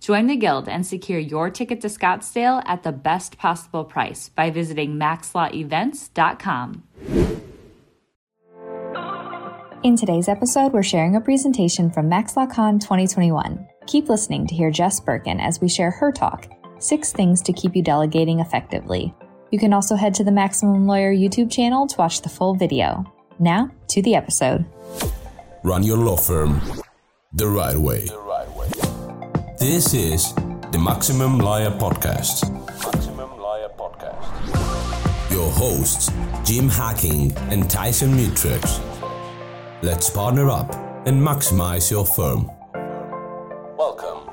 Join the Guild and secure your ticket to Scottsdale at the best possible price by visiting maxlawevents.com. In today's episode, we're sharing a presentation from MaxLawCon 2021. Keep listening to hear Jess Birken as we share her talk, Six Things to Keep You Delegating Effectively. You can also head to the Maximum Lawyer YouTube channel to watch the full video. Now, to the episode. Run your law firm the right way. This is the Maximum Lawyer Podcast. Maximum Lawyer Podcast. Your hosts, Jim Hacking and Tyson Mutrux. Let's partner up and maximize your firm. Welcome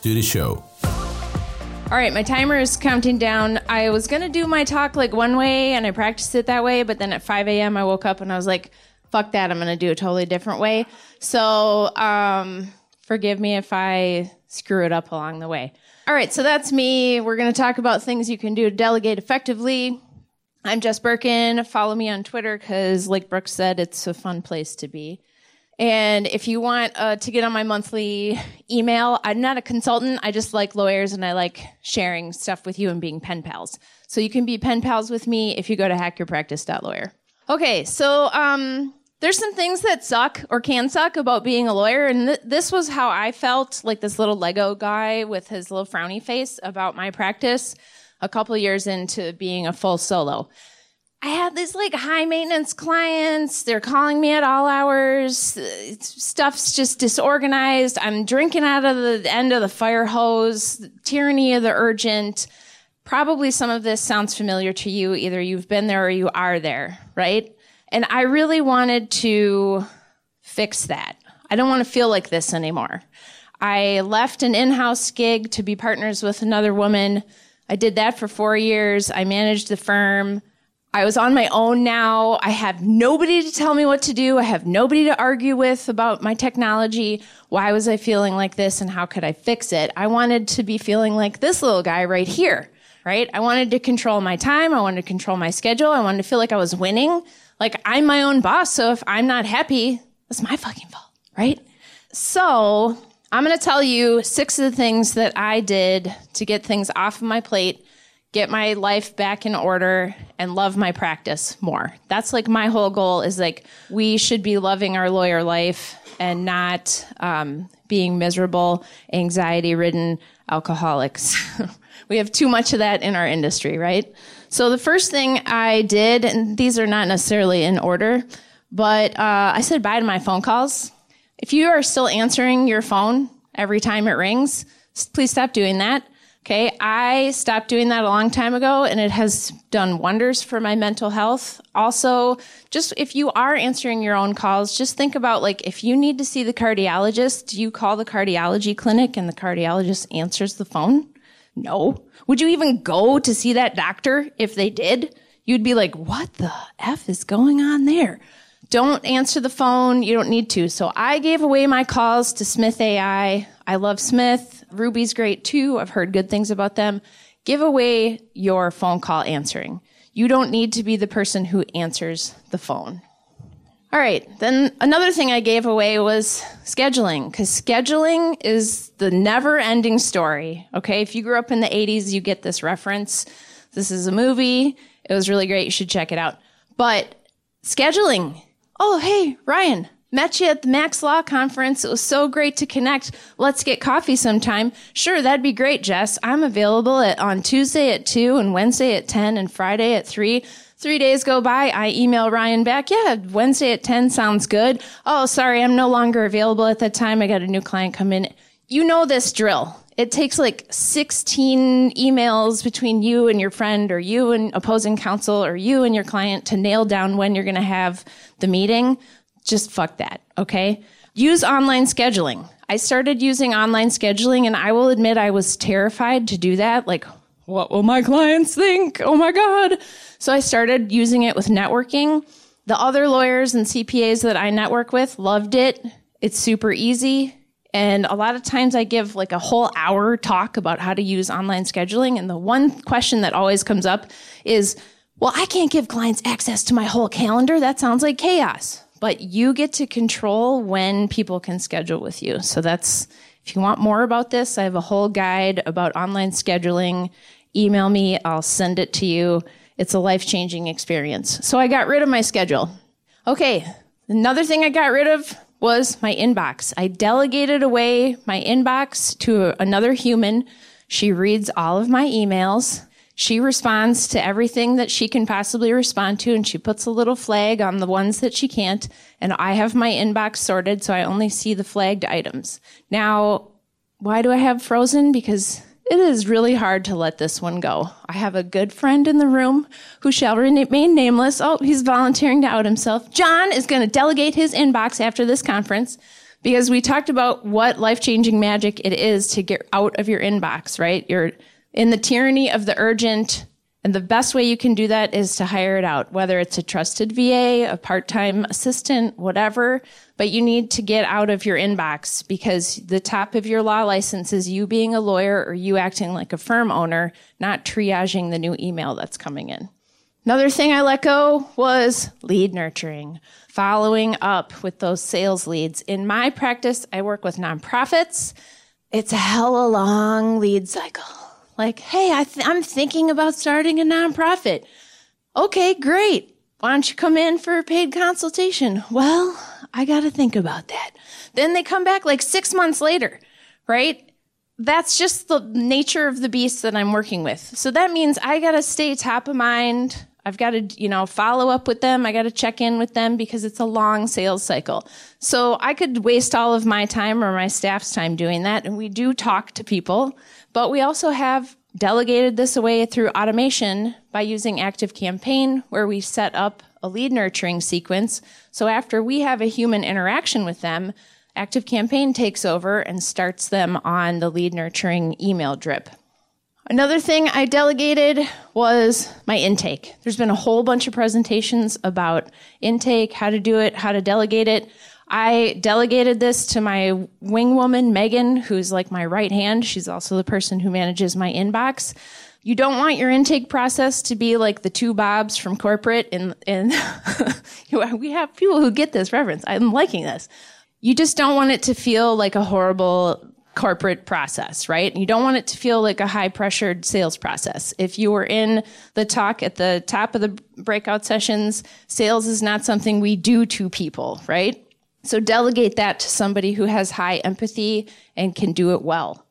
to the show. All right, my timer is counting down. I was going to do my talk like one way and I practiced it that way, but then at 5 a.m. I woke up and I was like, fuck that, I'm going to do a totally different way. So, um, forgive me if I screw it up along the way. All right, so that's me. We're going to talk about things you can do to delegate effectively. I'm Jess Birken. Follow me on Twitter because, like Brooks said, it's a fun place to be. And if you want uh, to get on my monthly email, I'm not a consultant. I just like lawyers and I like sharing stuff with you and being pen pals. So you can be pen pals with me if you go to hackyourpractice.lawyer. Okay, so um, there's some things that suck or can suck about being a lawyer. And th- this was how I felt like this little Lego guy with his little frowny face about my practice a couple years into being a full solo. I had these like high maintenance clients. They're calling me at all hours. Stuff's just disorganized. I'm drinking out of the end of the fire hose. Tyranny of the urgent. Probably some of this sounds familiar to you. Either you've been there or you are there, right? And I really wanted to fix that. I don't want to feel like this anymore. I left an in-house gig to be partners with another woman I did that for four years. I managed the firm. I was on my own now. I have nobody to tell me what to do. I have nobody to argue with about my technology. Why was I feeling like this and how could I fix it? I wanted to be feeling like this little guy right here, right? I wanted to control my time. I wanted to control my schedule. I wanted to feel like I was winning. Like I'm my own boss. So if I'm not happy, that's my fucking fault, right? So I'm going to tell you six of the things that I did to get things off of my plate, get my life back in order, and love my practice more. That's like my whole goal is like we should be loving our lawyer life and not um, being miserable, anxiety ridden alcoholics. we have too much of that in our industry, right? So the first thing I did, and these are not necessarily in order, but uh, I said bye to my phone calls. If you are still answering your phone every time it rings, please stop doing that. Okay. I stopped doing that a long time ago and it has done wonders for my mental health. Also, just if you are answering your own calls, just think about like if you need to see the cardiologist, do you call the cardiology clinic and the cardiologist answers the phone? No. Would you even go to see that doctor if they did? You'd be like, what the F is going on there? Don't answer the phone. You don't need to. So I gave away my calls to Smith AI. I love Smith. Ruby's great too. I've heard good things about them. Give away your phone call answering. You don't need to be the person who answers the phone. All right. Then another thing I gave away was scheduling because scheduling is the never ending story. Okay. If you grew up in the 80s, you get this reference. This is a movie. It was really great. You should check it out. But scheduling Oh, hey, Ryan, met you at the Max Law Conference. It was so great to connect. Let's get coffee sometime. Sure, that'd be great, Jess. I'm available at, on Tuesday at 2 and Wednesday at 10 and Friday at 3. Three days go by. I email Ryan back. Yeah, Wednesday at 10 sounds good. Oh, sorry, I'm no longer available at that time. I got a new client come in. You know this drill. It takes like 16 emails between you and your friend or you and opposing counsel or you and your client to nail down when you're going to have the meeting. Just fuck that. Okay. Use online scheduling. I started using online scheduling and I will admit I was terrified to do that. Like, what will my clients think? Oh my God. So I started using it with networking. The other lawyers and CPAs that I network with loved it. It's super easy. And a lot of times I give like a whole hour talk about how to use online scheduling. And the one question that always comes up is, well, I can't give clients access to my whole calendar. That sounds like chaos. But you get to control when people can schedule with you. So that's, if you want more about this, I have a whole guide about online scheduling. Email me, I'll send it to you. It's a life changing experience. So I got rid of my schedule. Okay, another thing I got rid of was my inbox. I delegated away my inbox to another human. She reads all of my emails. She responds to everything that she can possibly respond to, and she puts a little flag on the ones that she can't. And I have my inbox sorted, so I only see the flagged items. Now, why do I have frozen? Because it is really hard to let this one go. I have a good friend in the room who shall remain nameless. Oh, he's volunteering to out himself. John is going to delegate his inbox after this conference because we talked about what life changing magic it is to get out of your inbox, right? You're in the tyranny of the urgent and the best way you can do that is to hire it out, whether it's a trusted VA, a part time assistant, whatever. But you need to get out of your inbox because the top of your law license is you being a lawyer or you acting like a firm owner, not triaging the new email that's coming in. Another thing I let go was lead nurturing, following up with those sales leads. In my practice, I work with nonprofits. It's a hella long lead cycle like, hey, I th- I'm thinking about starting a nonprofit. Okay, great. Why don't you come in for a paid consultation? Well, I got to think about that. Then they come back like six months later, right? That's just the nature of the beast that I'm working with. So that means I got to stay top of mind. I've got to, you know, follow up with them. I got to check in with them because it's a long sales cycle. So I could waste all of my time or my staff's time doing that. And we do talk to people. But we also have delegated this away through automation by using Active Campaign, where we set up a lead nurturing sequence. So after we have a human interaction with them, Active Campaign takes over and starts them on the lead nurturing email drip. Another thing I delegated was my intake. There's been a whole bunch of presentations about intake, how to do it, how to delegate it. I delegated this to my wing woman, Megan, who's like my right hand. She's also the person who manages my inbox. You don't want your intake process to be like the two Bobs from corporate and, and we have people who get this reference. I'm liking this. You just don't want it to feel like a horrible corporate process, right? You don't want it to feel like a high pressured sales process. If you were in the talk at the top of the breakout sessions, sales is not something we do to people, right? So delegate that to somebody who has high empathy and can do it well.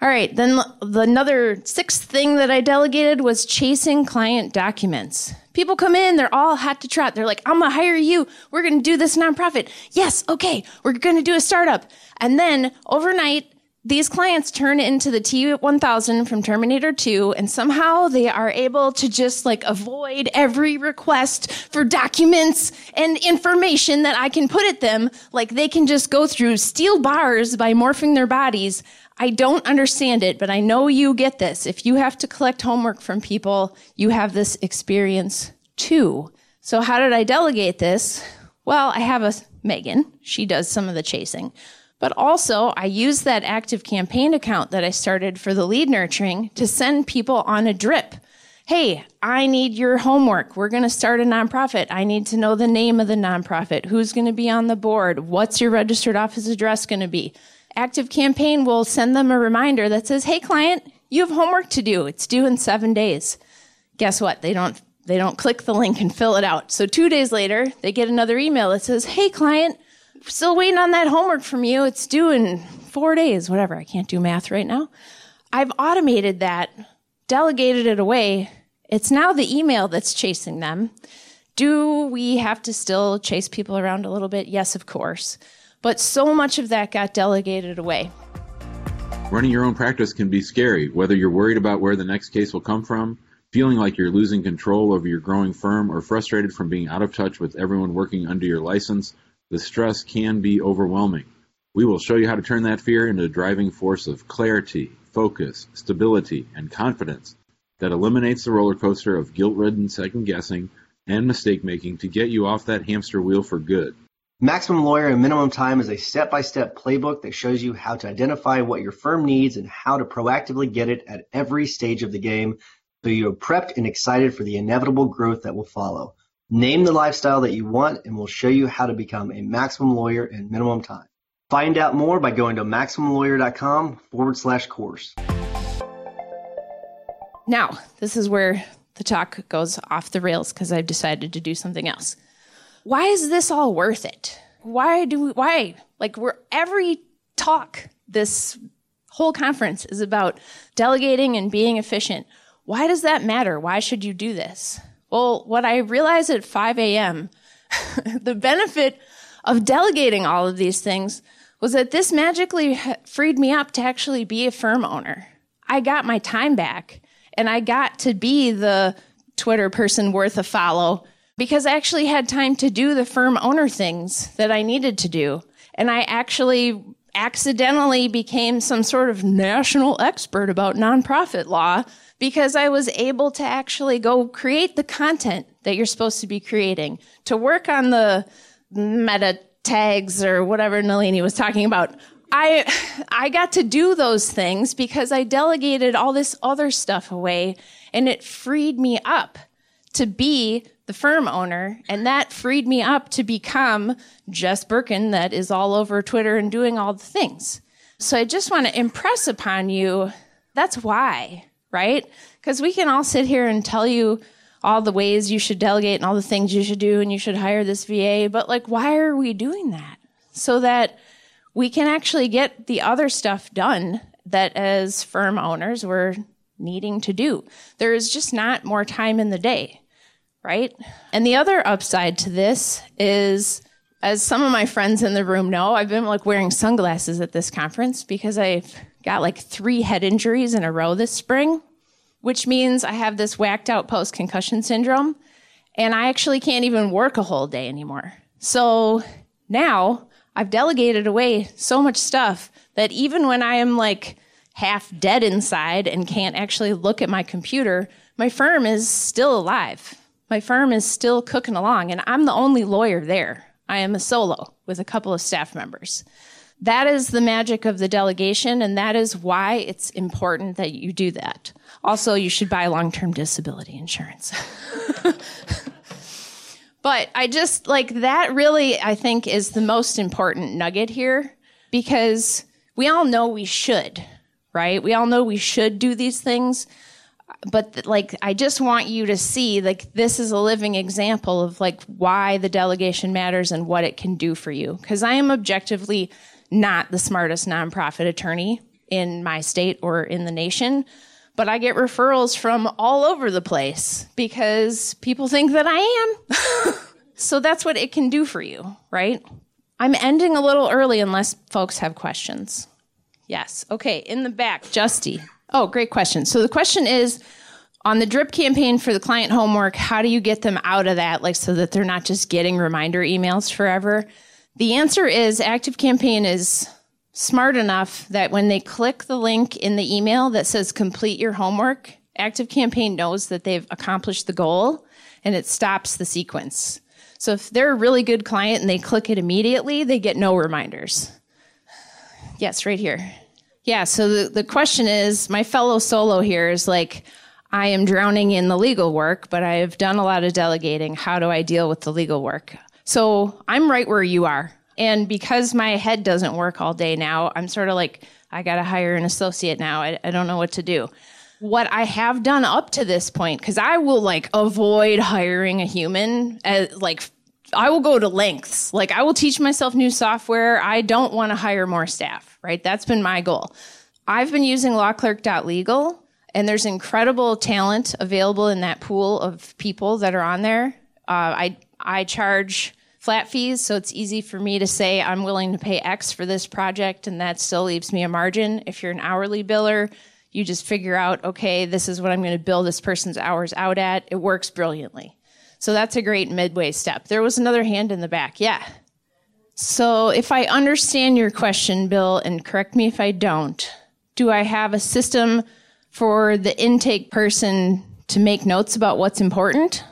All right, then the, another sixth thing that I delegated was chasing client documents. People come in, they're all hot to trot. They're like, I'm gonna hire you. We're gonna do this nonprofit. Yes, okay, we're gonna do a startup. And then overnight, these clients turn into the T1000 from Terminator 2 and somehow they are able to just like avoid every request for documents and information that I can put at them. Like they can just go through steel bars by morphing their bodies. I don't understand it, but I know you get this. If you have to collect homework from people, you have this experience too. So how did I delegate this? Well, I have a Megan. She does some of the chasing. But also, I use that active campaign account that I started for the lead nurturing to send people on a drip. Hey, I need your homework. We're going to start a nonprofit. I need to know the name of the nonprofit. Who's going to be on the board? What's your registered office address going to be? Active campaign will send them a reminder that says, Hey, client, you have homework to do. It's due in seven days. Guess what? They don't, they don't click the link and fill it out. So two days later, they get another email that says, Hey, client, still waiting on that homework from you. It's due in four days, whatever. I can't do math right now. I've automated that, delegated it away, It's now the email that's chasing them. Do we have to still chase people around a little bit? Yes, of course. But so much of that got delegated away. Running your own practice can be scary, whether you're worried about where the next case will come from, feeling like you're losing control over your growing firm, or frustrated from being out of touch with everyone working under your license. The stress can be overwhelming. We will show you how to turn that fear into a driving force of clarity, focus, stability, and confidence that eliminates the roller coaster of guilt ridden second guessing and mistake making to get you off that hamster wheel for good. Maximum Lawyer in Minimum Time is a step by step playbook that shows you how to identify what your firm needs and how to proactively get it at every stage of the game so you're prepped and excited for the inevitable growth that will follow. Name the lifestyle that you want and we'll show you how to become a maximum lawyer in minimum time. Find out more by going to MaximumLawyer.com forward slash course. Now, this is where the talk goes off the rails because I've decided to do something else. Why is this all worth it? Why do we, why? Like we're every talk this whole conference is about delegating and being efficient. Why does that matter? Why should you do this? Well, what I realized at 5 a.m., the benefit of delegating all of these things was that this magically freed me up to actually be a firm owner. I got my time back and I got to be the Twitter person worth a follow because I actually had time to do the firm owner things that I needed to do. And I actually accidentally became some sort of national expert about nonprofit law because I was able to actually go create the content that you're supposed to be creating, to work on the meta tags or whatever Nalini was talking about. I I got to do those things because I delegated all this other stuff away and it freed me up to be the firm owner and that freed me up to become Jess Birken that is all over Twitter and doing all the things. So I just want to impress upon you that's why, right? Because we can all sit here and tell you all the ways you should delegate and all the things you should do and you should hire this VA, but like why are we doing that? So that we can actually get the other stuff done that as firm owners we're needing to do. There is just not more time in the day, right? And the other upside to this is as some of my friends in the room know, I've been like wearing sunglasses at this conference because I've got like three head injuries in a row this spring, which means I have this whacked out post concussion syndrome and I actually can't even work a whole day anymore. So now I've delegated away so much stuff that even when I am like half dead inside and can't actually look at my computer, my firm is still alive. My firm is still cooking along, and I'm the only lawyer there. I am a solo with a couple of staff members. That is the magic of the delegation, and that is why it's important that you do that. Also, you should buy long term disability insurance. But I just like that really, I think, is the most important nugget here because we all know we should, right? We all know we should do these things. But like, I just want you to see, like, this is a living example of like why the delegation matters and what it can do for you. Cause I am objectively not the smartest nonprofit attorney in my state or in the nation but I get referrals from all over the place because people think that I am. so that's what it can do for you, right? I'm ending a little early unless folks have questions. Yes. Okay. In the back, Justy. Oh, great question. So the question is on the drip campaign for the client homework, how do you get them out of that, like so that they're not just getting reminder emails forever? The answer is Active Campaign is smart enough that when they click the link in the email that says complete your homework, Active Campaign knows that they've accomplished the goal and it stops the sequence. So if they're a really good client and they click it immediately, they get no reminders. Yes, right here. Yeah, so the, the question is my fellow solo here is like, I am drowning in the legal work, but I have done a lot of delegating. How do I deal with the legal work? So I'm right where you are. And because my head doesn't work all day now, I'm sort of like, I got to hire an associate now. I, I don't know what to do. What I have done up to this point, because I will like avoid hiring a human, as, like I will go to lengths. Like I will teach myself new software. I don't want to hire more staff, right? That's been my goal. I've been using lawclerk.legal And there's incredible talent available in that pool of people that are on there. Uh, I I charge flat fees, so it's easy for me to say I'm willing to pay X for this project, and that still leaves me a margin. If you're an hourly biller, you just figure out, okay, this is what I'm going to bill this person's hours out at. It works brilliantly. So that's a great midway step. There was another hand in the back. Yeah. So if I understand your question, Bill, and correct me if I don't, do I have a system for the intake person to make notes about what's important?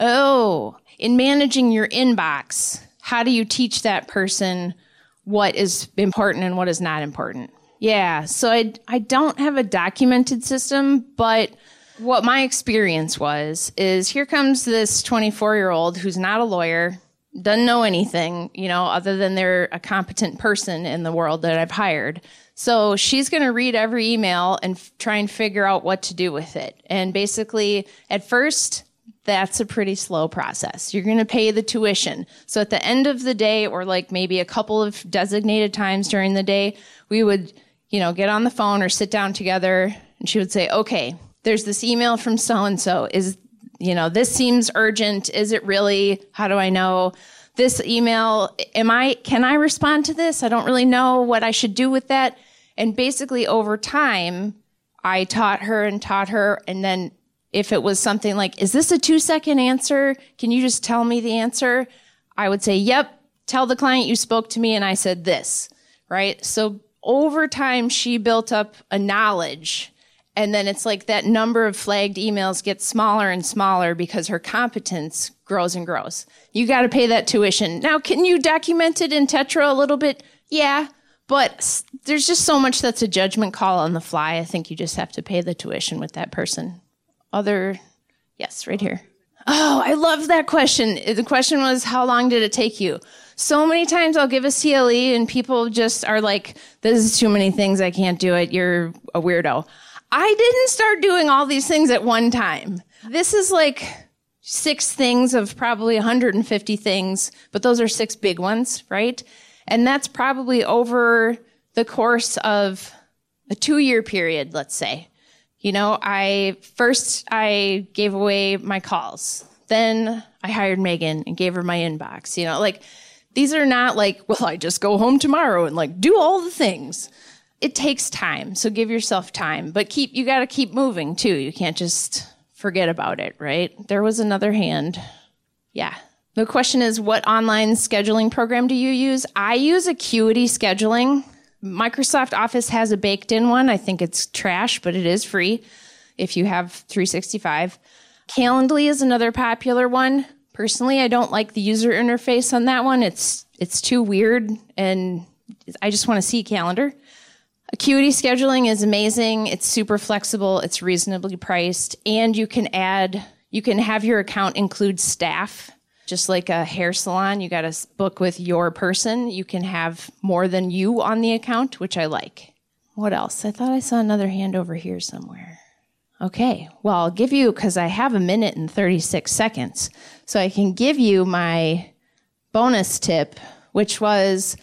Oh, in managing your inbox, how do you teach that person what is important and what is not important? Yeah, so I, I don't have a documented system, but what my experience was is here comes this 24 year old who's not a lawyer, doesn't know anything, you know, other than they're a competent person in the world that I've hired. So she's going to read every email and f- try and figure out what to do with it. And basically, at first, that's a pretty slow process. You're going to pay the tuition. So at the end of the day, or like maybe a couple of designated times during the day, we would, you know, get on the phone or sit down together and she would say, okay, there's this email from so and so. Is, you know, this seems urgent. Is it really? How do I know? This email, am I, can I respond to this? I don't really know what I should do with that. And basically over time, I taught her and taught her. And then if it was something like, is this a two second answer? Can you just tell me the answer? I would say, yep, tell the client you spoke to me and I said this, right? So over time, she built up a knowledge. And then it's like that number of flagged emails gets smaller and smaller because her competence grows and grows. You got to pay that tuition. Now, can you document it in Tetra a little bit? Yeah. But there's just so much that's a judgment call on the fly. I think you just have to pay the tuition with that person. Other, yes, right here. Oh, I love that question. The question was, how long did it take you? So many times I'll give a CLE and people just are like, this is too many things. I can't do it. You're a weirdo. I didn't start doing all these things at one time. This is like six things of probably 150 things, but those are six big ones, right? And that's probably over the course of a two year period, let's say. You know, I first I gave away my calls. Then I hired Megan and gave her my inbox. You know, like these are not like, well, I just go home tomorrow and like do all the things. It takes time. So give yourself time, but keep, you got to keep moving too. You can't just forget about it, right? There was another hand. Yeah. The question is, what online scheduling program do you use? I use Acuity Scheduling. Microsoft Office has a baked in one. I think it's trash, but it is free if you have 365. Calendly is another popular one. Personally, I don't like the user interface on that one. It's it's too weird and I just want to see calendar. Acuity scheduling is amazing. It's super flexible, it's reasonably priced, and you can add you can have your account include staff just like a hair salon, you got to book with your person. You can have more than you on the account, which I like. What else? I thought I saw another hand over here somewhere. Okay, well, I'll give you, because I have a minute and 36 seconds, so I can give you my bonus tip, which was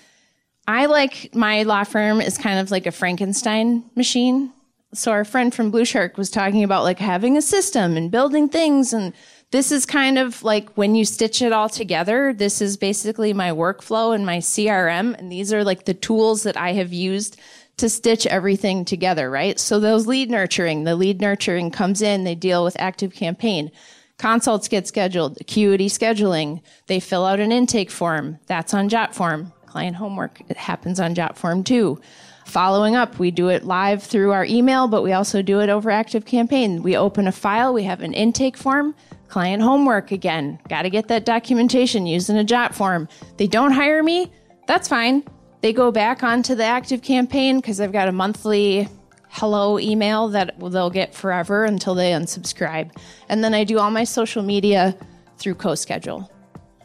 I like my law firm is kind of like a Frankenstein machine. So our friend from Blue Shark was talking about like having a system and building things and this is kind of like when you stitch it all together, this is basically my workflow and my CRM. And these are like the tools that I have used to stitch everything together, right? So those lead nurturing, the lead nurturing comes in, they deal with active campaign. Consults get scheduled, acuity scheduling, they fill out an intake form. That's on JotForm. Client homework, it happens on JotForm too. Following up, we do it live through our email, but we also do it over Active Campaign. We open a file, we have an intake form, Client homework again. Got to get that documentation using a JotForm. They don't hire me. That's fine. They go back onto the active campaign because I've got a monthly hello email that they'll get forever until they unsubscribe. And then I do all my social media through CoSchedule.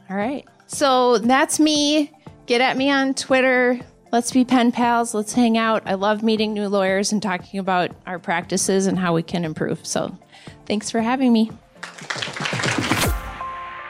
All right. So that's me. Get at me on Twitter. Let's be pen pals. Let's hang out. I love meeting new lawyers and talking about our practices and how we can improve. So thanks for having me.